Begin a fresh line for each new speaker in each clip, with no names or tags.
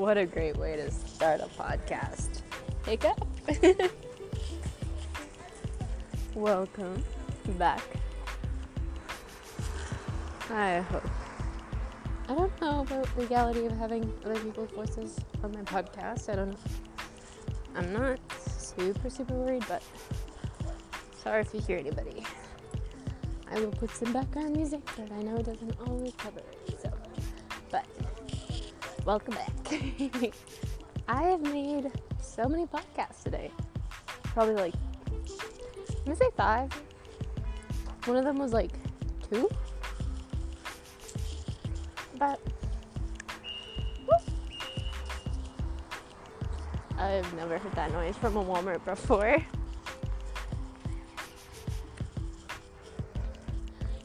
What a great way to start a podcast. Hiccup. Welcome back. I hope. I don't know about the legality of having other people's voices on my podcast. I don't. I'm not super, super worried, but sorry if you hear anybody. I will put some background music, but I know doesn't always cover it. So, welcome back. I have made so many podcasts today. Probably like, I'm gonna say five. One of them was like two. But, I've never heard that noise from a Walmart before.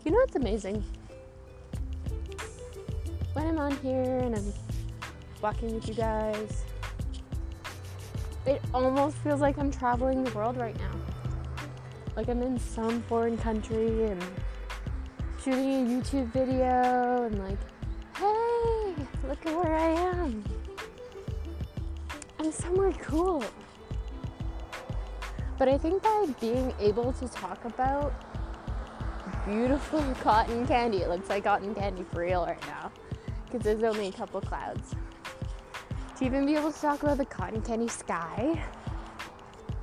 You know what's amazing? When I'm on here and I'm walking with you guys, it almost feels like I'm traveling the world right now. Like I'm in some foreign country and shooting a YouTube video and like, hey, look at where I am. I'm somewhere cool. But I think by being able to talk about beautiful cotton candy. It looks like cotton candy for real right now because there's only a couple clouds. To even be able to talk about the cotton candy sky,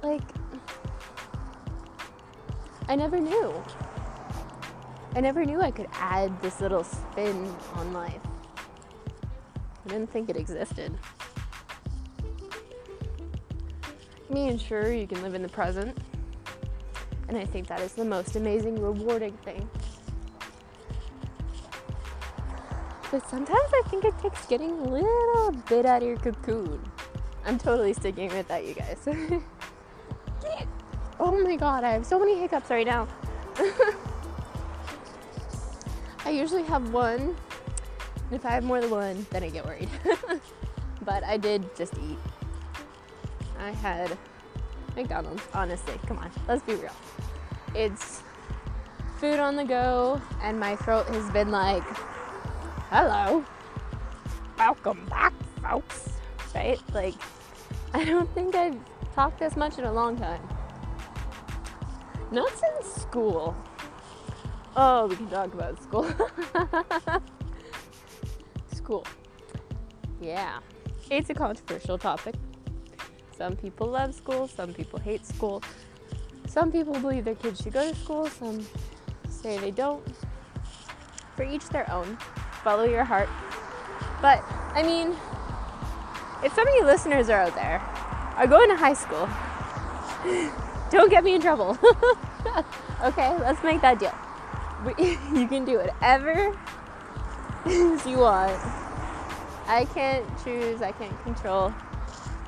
like, I never knew. I never knew I could add this little spin on life. I didn't think it existed. I mean, sure, you can live in the present and I think that is the most amazing, rewarding thing. But sometimes I think it takes getting a little bit out of your cocoon. I'm totally sticking with that, you guys. oh my god, I have so many hiccups right now. I usually have one, and if I have more than one, then I get worried. but I did just eat. I had McDonald's, honestly. Come on, let's be real. It's food on the go, and my throat has been like, hello, welcome back, folks. Right? Like, I don't think I've talked this much in a long time. Not since school. Oh, we can talk about school. school. Yeah. It's a controversial topic. Some people love school, some people hate school. Some people believe their kids should go to school, some say they don't. For each their own. Follow your heart. But, I mean, if some of you listeners are out there, are going to high school, don't get me in trouble. okay, let's make that deal. You can do whatever you want. I can't choose, I can't control.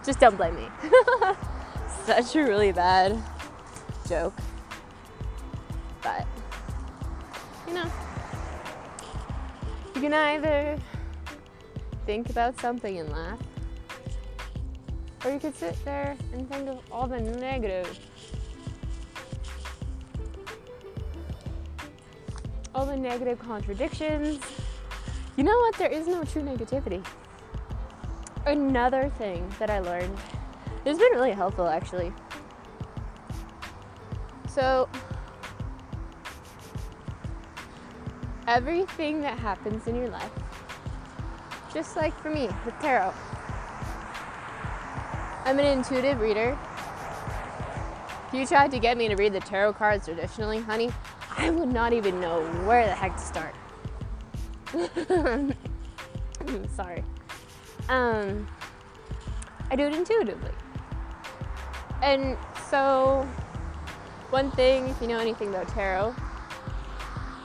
Just don't blame me. Such a really bad joke. But, you know, can either think about something and laugh, or you could sit there and think of all the negative, all the negative contradictions. You know what? There is no true negativity. Another thing that I learned, it's been really helpful actually. So, everything that happens in your life, just like for me with tarot, I'm an intuitive reader. If you tried to get me to read the tarot cards traditionally, honey, I would not even know where the heck to start. Sorry. Um, I do it intuitively. And so one thing, if you know anything about tarot,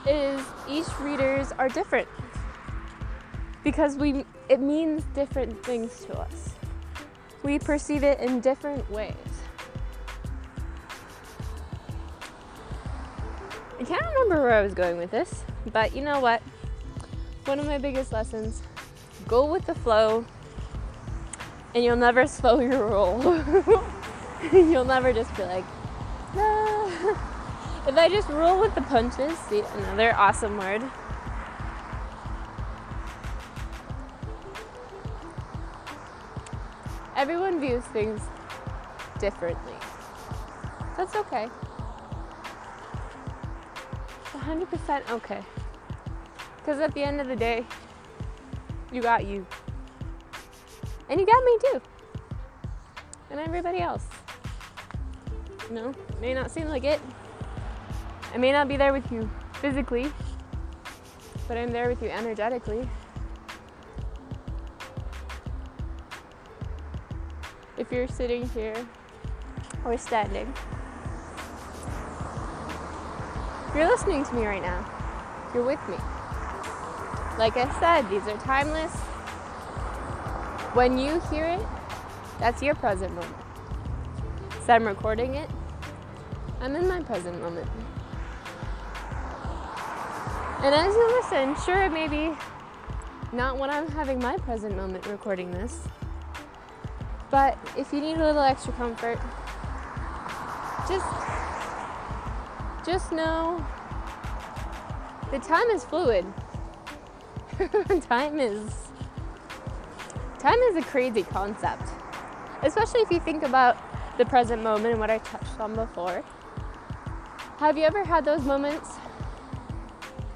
is each readers are different because we it means different things to us. We perceive it in different ways. I can't remember where I was going with this, but you know what? One of my biggest lessons go with the flow, and you'll never slow your roll. you'll never just be like, if I just roll with the punches, see another awesome word. Everyone views things differently. That's okay. It's 100% okay. Because at the end of the day, you got you. And you got me too. And everybody else. You know, may not seem like it. I may not be there with you physically, but I'm there with you energetically. If you're sitting here or standing, you're listening to me right now, you're with me. Like I said, these are timeless. When you hear it, that's your present moment. So I'm recording it, I'm in my present moment. And as you listen, sure, maybe not when I'm having my present moment recording this, but if you need a little extra comfort, just just know the time is fluid. time is time is a crazy concept. Especially if you think about the present moment and what I touched on before. Have you ever had those moments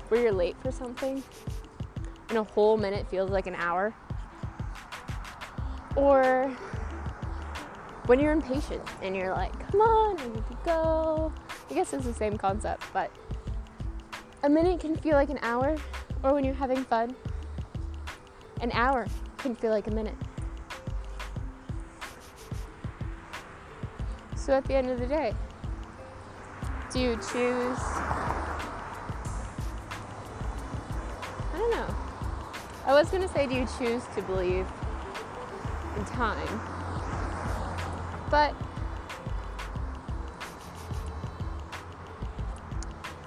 where you're late for something and a whole minute feels like an hour? Or when you're impatient and you're like, come on, I need to go. I guess it's the same concept, but a minute can feel like an hour, or when you're having fun, an hour can feel like a minute. So at the end of the day, do you choose? I don't know. I was gonna say, do you choose to believe in time? But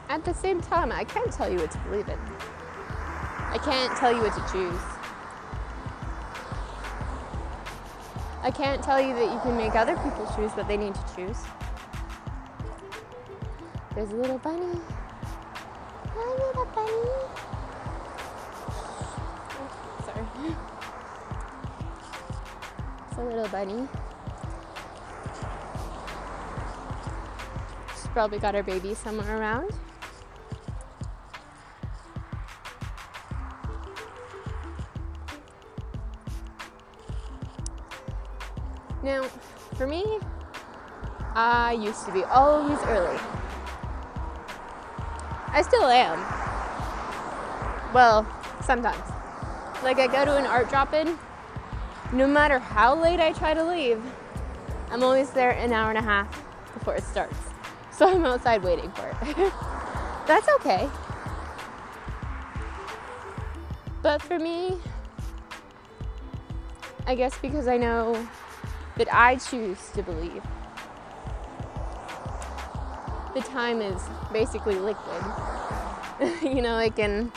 at the same time, I can't tell you what to believe in. I can't tell you what to choose. I can't tell you that you can make other people choose what they need to choose. There's a little bunny. Hi, little bunny. Little bunny. She's probably got her baby somewhere around. Now, for me, I used to be always early. I still am. Well, sometimes. Like I go to an art drop-in, no matter how late I try to leave, I'm always there an hour and a half before it starts. So I'm outside waiting for it. That's okay. But for me, I guess because I know that I choose to believe. The time is basically liquid. you know, it can,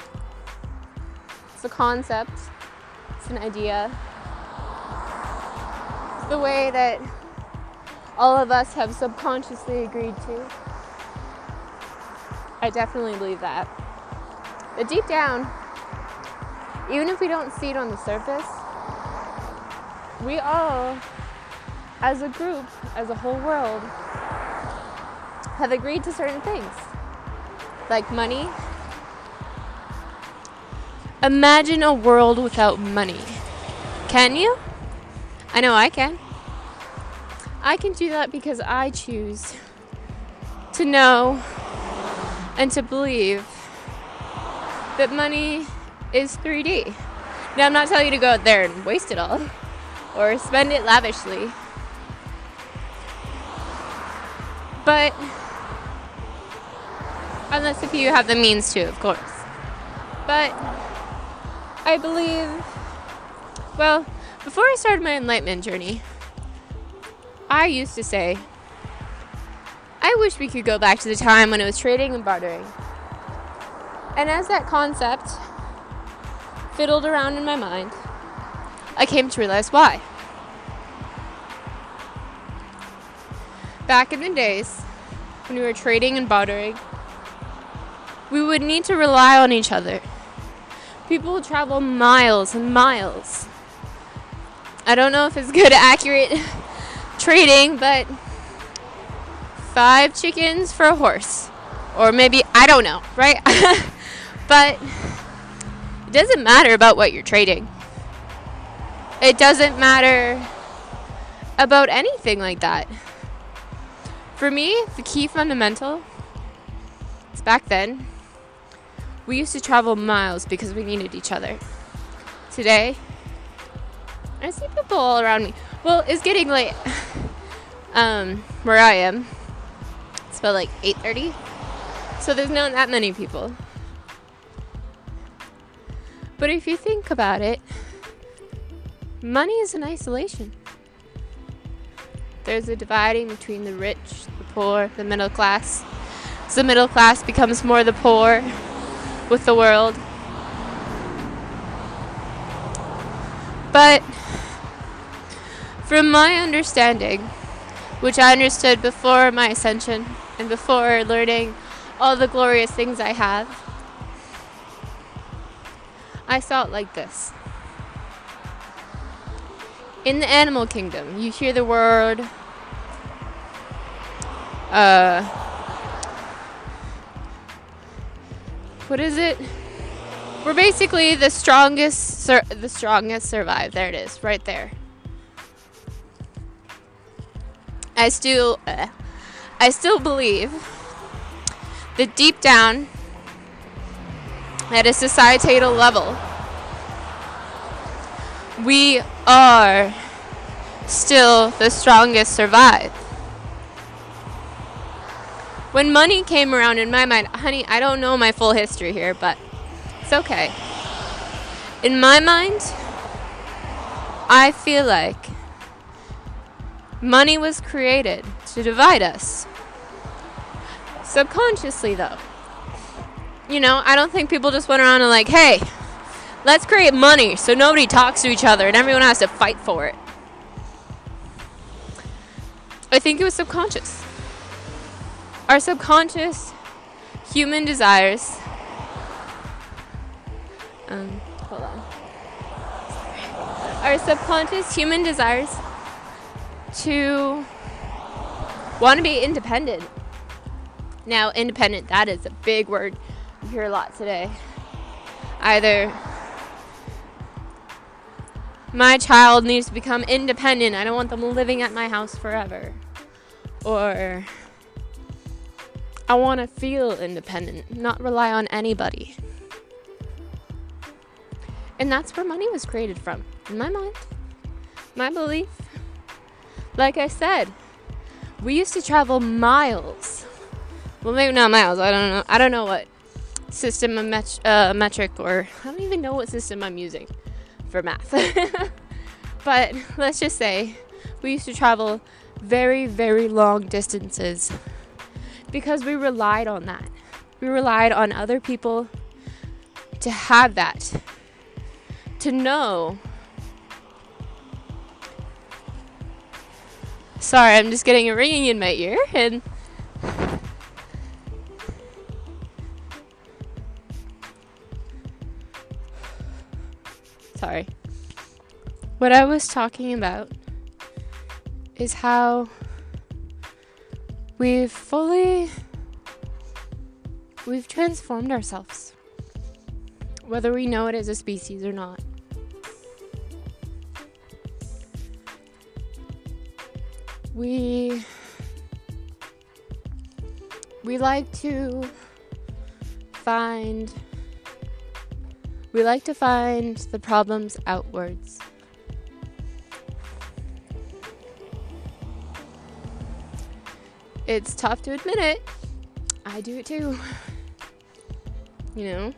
it's a concept, it's an idea. The way that all of us have subconsciously agreed to. I definitely believe that. But deep down, even if we don't see it on the surface, we all as a group, as a whole world, have agreed to certain things, like money. Imagine a world without money. Can you? I know I can. I can do that because I choose to know and to believe that money is 3D. Now, I'm not telling you to go out there and waste it all or spend it lavishly. But unless if you have the means to, of course. But I believe, well, before I started my enlightenment journey, I used to say, I wish we could go back to the time when it was trading and bartering. And as that concept fiddled around in my mind, I came to realize why. back in the days when we were trading and bartering, we would need to rely on each other. People would travel miles and miles I don't know if it's good, accurate trading, but five chickens for a horse. Or maybe, I don't know, right? but it doesn't matter about what you're trading. It doesn't matter about anything like that. For me, the key fundamental is back then, we used to travel miles because we needed each other. Today, I see people all around me. Well, it's getting late. um, where I am, it's about like 8:30, so there's not that many people. But if you think about it, money is in isolation. There's a dividing between the rich, the poor, the middle class. As the middle class becomes more the poor with the world. But from my understanding, which I understood before my ascension and before learning all the glorious things I have, I saw it like this. In the animal kingdom, you hear the word uh what is it? We're basically the strongest sur- the strongest survive. There it is, right there. I still uh, I still believe that deep down at a societal level we are still the strongest survive. When money came around in my mind, honey, I don't know my full history here, but it's okay. In my mind, I feel like money was created to divide us. Subconsciously, though. You know, I don't think people just went around and, like, hey, let's create money so nobody talks to each other and everyone has to fight for it. I think it was subconscious. Our subconscious human desires. Um, hold on. Our subconscious human desires to want to be independent. Now, independent, that is a big word. You hear a lot today. Either my child needs to become independent, I don't want them living at my house forever. Or I want to feel independent, not rely on anybody. And that's where money was created from, in my mind, my belief. Like I said, we used to travel miles. Well, maybe not miles. I don't know. I don't know what system of met- uh, metric or I don't even know what system I'm using for math. but let's just say we used to travel very, very long distances because we relied on that. We relied on other people to have that, to know. Sorry, I'm just getting a ringing in my ear and. Sorry. What I was talking about is how we've fully we've transformed ourselves whether we know it as a species or not we we like to find we like to find the problems outwards it's tough to admit it. I do it too. You know?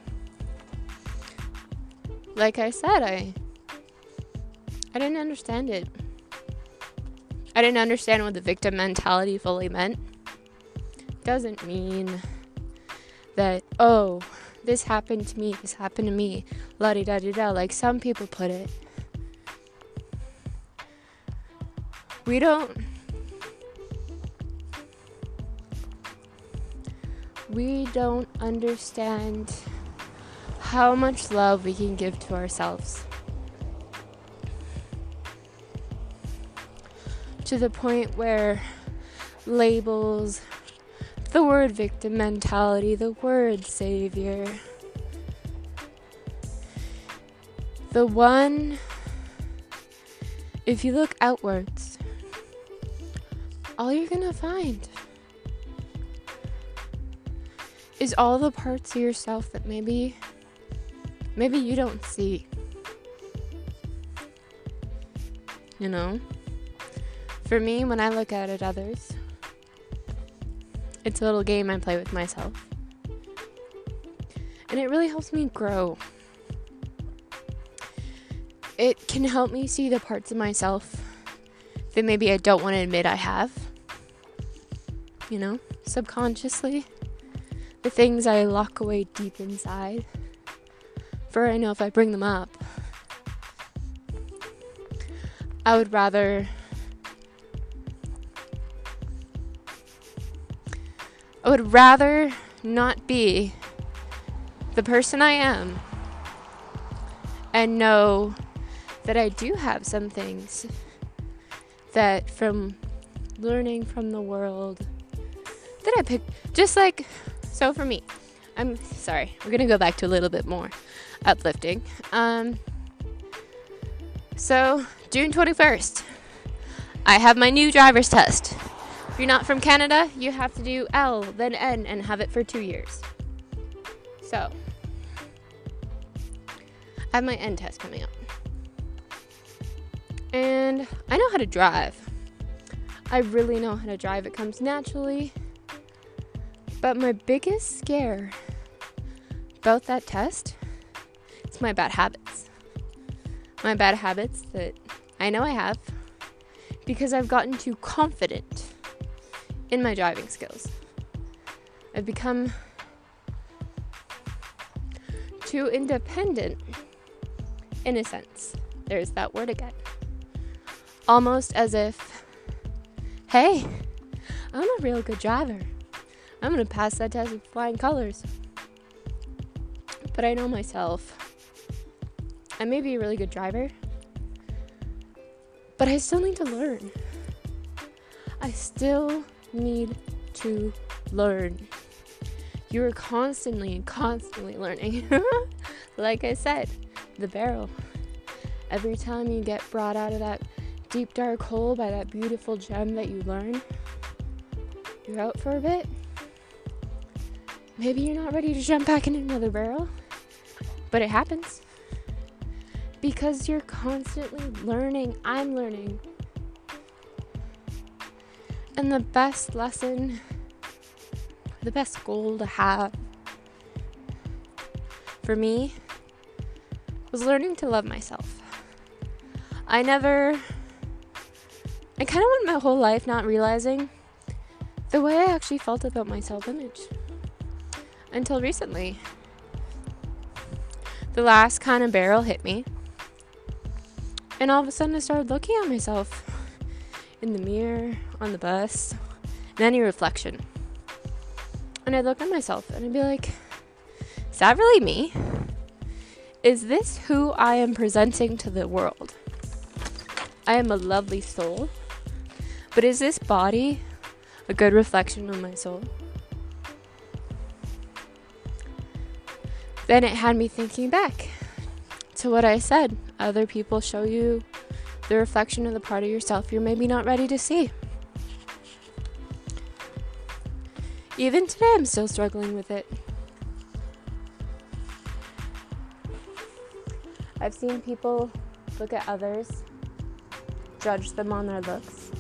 Like I said, I I didn't understand it. I didn't understand what the victim mentality fully meant. Doesn't mean that oh, this happened to me, this happened to me, la di da di da, like some people put it. We don't we don't understand how much love we can give to ourselves. To the point where labels, the word victim mentality, the word savior, the one, if you look outwards, all you're gonna find is all the parts of yourself that maybe maybe you don't see. You know? For me, when I look out at others, it's a little game I play with myself. And it really helps me grow. It can help me see the parts of myself that maybe I don't want to admit I have. You know, subconsciously. The things I lock away deep inside. For I know if I bring them up, I would rather I would rather not be the person I am and know that I do have some things that from learning from the world that I picked just like so for me I'm sorry we're gonna go back to a little bit more uplifting um so June 21st, I have my new driver's test. If you're not from Canada, you have to do L, then N, and have it for two years. So, I have my N test coming up. And I know how to drive. I really know how to drive, it comes naturally. But my biggest scare about that test is my bad habits. My bad habits that I know I have because I've gotten too confident in my driving skills. I've become too independent in a sense. There's that word again. Almost as if, hey, I'm a real good driver. I'm gonna pass that test with flying colors. But I know myself. I may be a really good driver, but I still need to learn. I still need to learn. You're constantly and constantly learning. like I said, the barrel. Every time you get brought out of that deep dark hole by that beautiful gem that you learn, you're out for a bit. Maybe you're not ready to jump back in another barrel, but it happens because you're constantly learning. I'm learning. And the best lesson, the best goal to have for me was learning to love myself. I never, I kind of went my whole life not realizing the way I actually felt about my self image until recently. The last kind of barrel hit me and all of a sudden, I started looking at myself in the mirror, on the bus, and any reflection. And I'd look at myself and I'd be like, is that really me? Is this who I am presenting to the world? I am a lovely soul, but is this body a good reflection of my soul? Then it had me thinking back to what I said other people show you the reflection of the part of yourself you're maybe not ready to see. Even today, I'm still struggling with it. I've seen people look at others, judge them on their looks,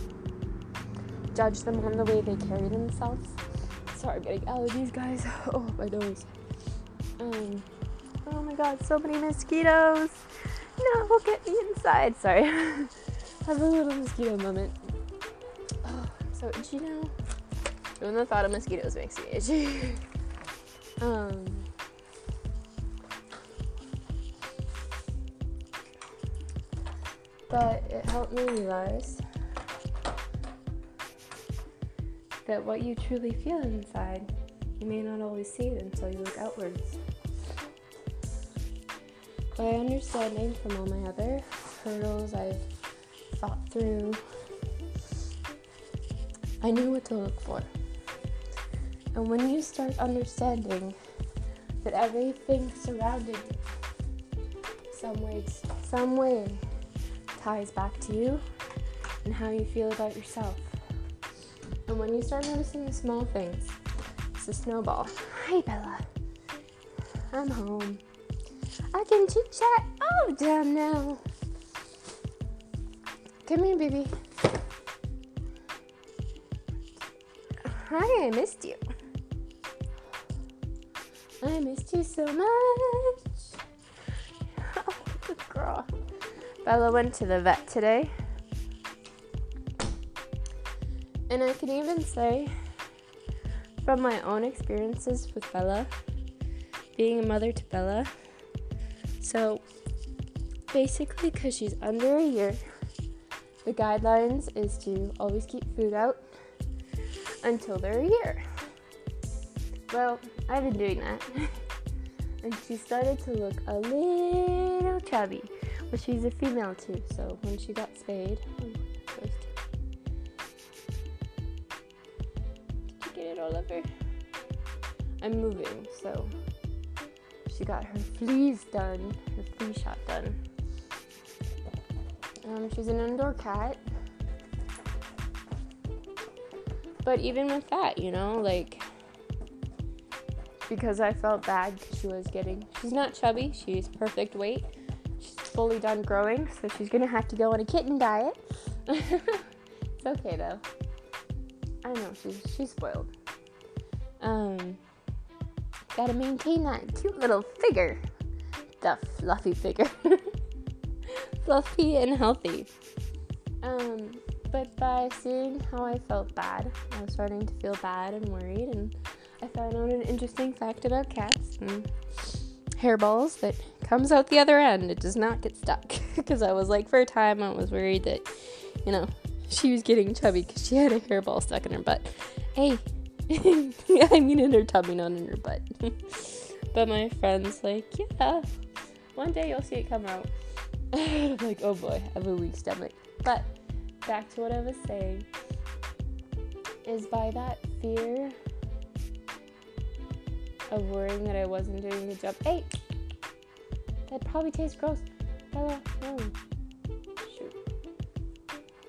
judge them on the way they carry themselves. Sorry, I'm getting allergies, guys. Oh, my nose. Um, oh my god, so many mosquitoes. No, get me inside. Sorry. Have a little mosquito moment. Oh, so itchy now. Even the thought of mosquitoes makes me itchy. um. But it helped me realize that what you truly feel inside, you may not always see it until you look outwards by understanding from all my other hurdles I've thought through I knew what to look for. And when you start understanding that everything surrounding you, some way, some way, ties back to you and how you feel about yourself. And when you start noticing the small things, it's a snowball. Hi, Bella. I'm home. I can chit chat all oh, damn now. Come here, baby. Hi, I missed you. I missed you so much. Oh, good girl. Bella went to the vet today. And I can even say, from my own experiences with Bella, being a mother to Bella, so basically, because she's under a year, the guidelines is to always keep food out until they're a year. Well, I've been doing that. and she started to look a little chubby. But she's a female too, so when she got spayed, oh, did you get it all over? I'm moving, so she got her fleas done, her flea shot done. Um, she's an indoor cat. But even with that, you know, like, because I felt bad because she was getting, she's not chubby, she's perfect weight. She's fully done growing, so she's gonna have to go on a kitten diet. it's okay though. I know, she's, she's spoiled. Um, gotta maintain that cute little figure. The fluffy figure. fluffy and healthy. Um, but by seeing how I felt bad, I was starting to feel bad and worried, and I found out an interesting fact about cats and hairballs that comes out the other end. It does not get stuck. Because I was like, for a time, I was worried that, you know, she was getting chubby because she had a hairball stuck in her butt. Hey, I mean in her tummy, not in her butt. but my friend's like, yeah, one day you'll see it come out. I'm like, oh boy, I have a weak stomach. But back to what I was saying is by that fear of worrying that I wasn't doing good job. Hey, that probably tastes gross. Bella, no. Shoot.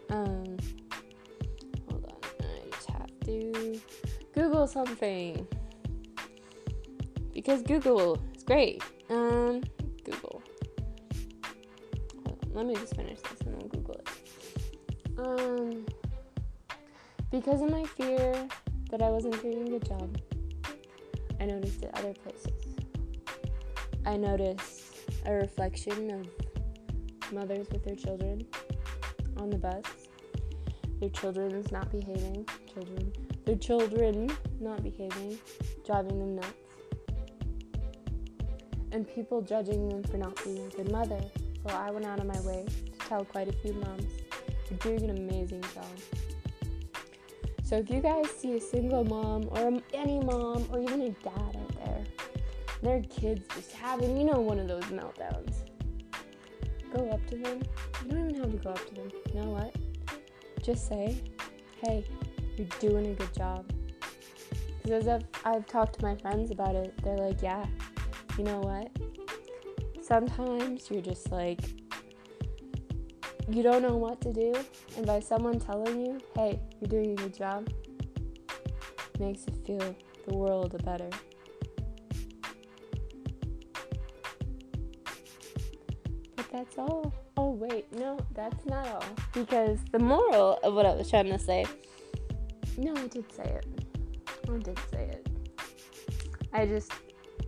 Um, hold on. I just have to Google something because Google is great. Um, Google. Let me just finish this and then Google it. Um, because of my fear that I wasn't doing a good job, I noticed it other places. I noticed a reflection of mothers with their children on the bus. Their children's not behaving. Children. Their children not behaving, driving them nuts. And people judging them for not being a good mother. Well, I went out of my way to tell quite a few moms you're doing an amazing job. So if you guys see a single mom or any mom or even a dad out there, their kids just having, you know, one of those meltdowns, go up to them. You don't even have to go up to them. You know what? Just say, hey, you're doing a good job. Because as I've, I've talked to my friends about it, they're like, yeah, you know what? Sometimes you're just like, you don't know what to do, and by someone telling you, hey, you're doing a good job, makes it feel the world better. That's all. Oh, wait, no, that's not all. Because the moral of what I was trying to say, no, I did say it. I did say it. I just,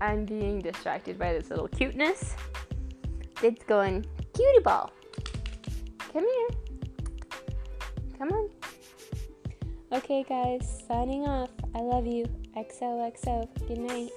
I'm being distracted by this little cuteness. It's going, cutie ball. Come here. Come on. Okay, guys, signing off. I love you. XOXO. Good night.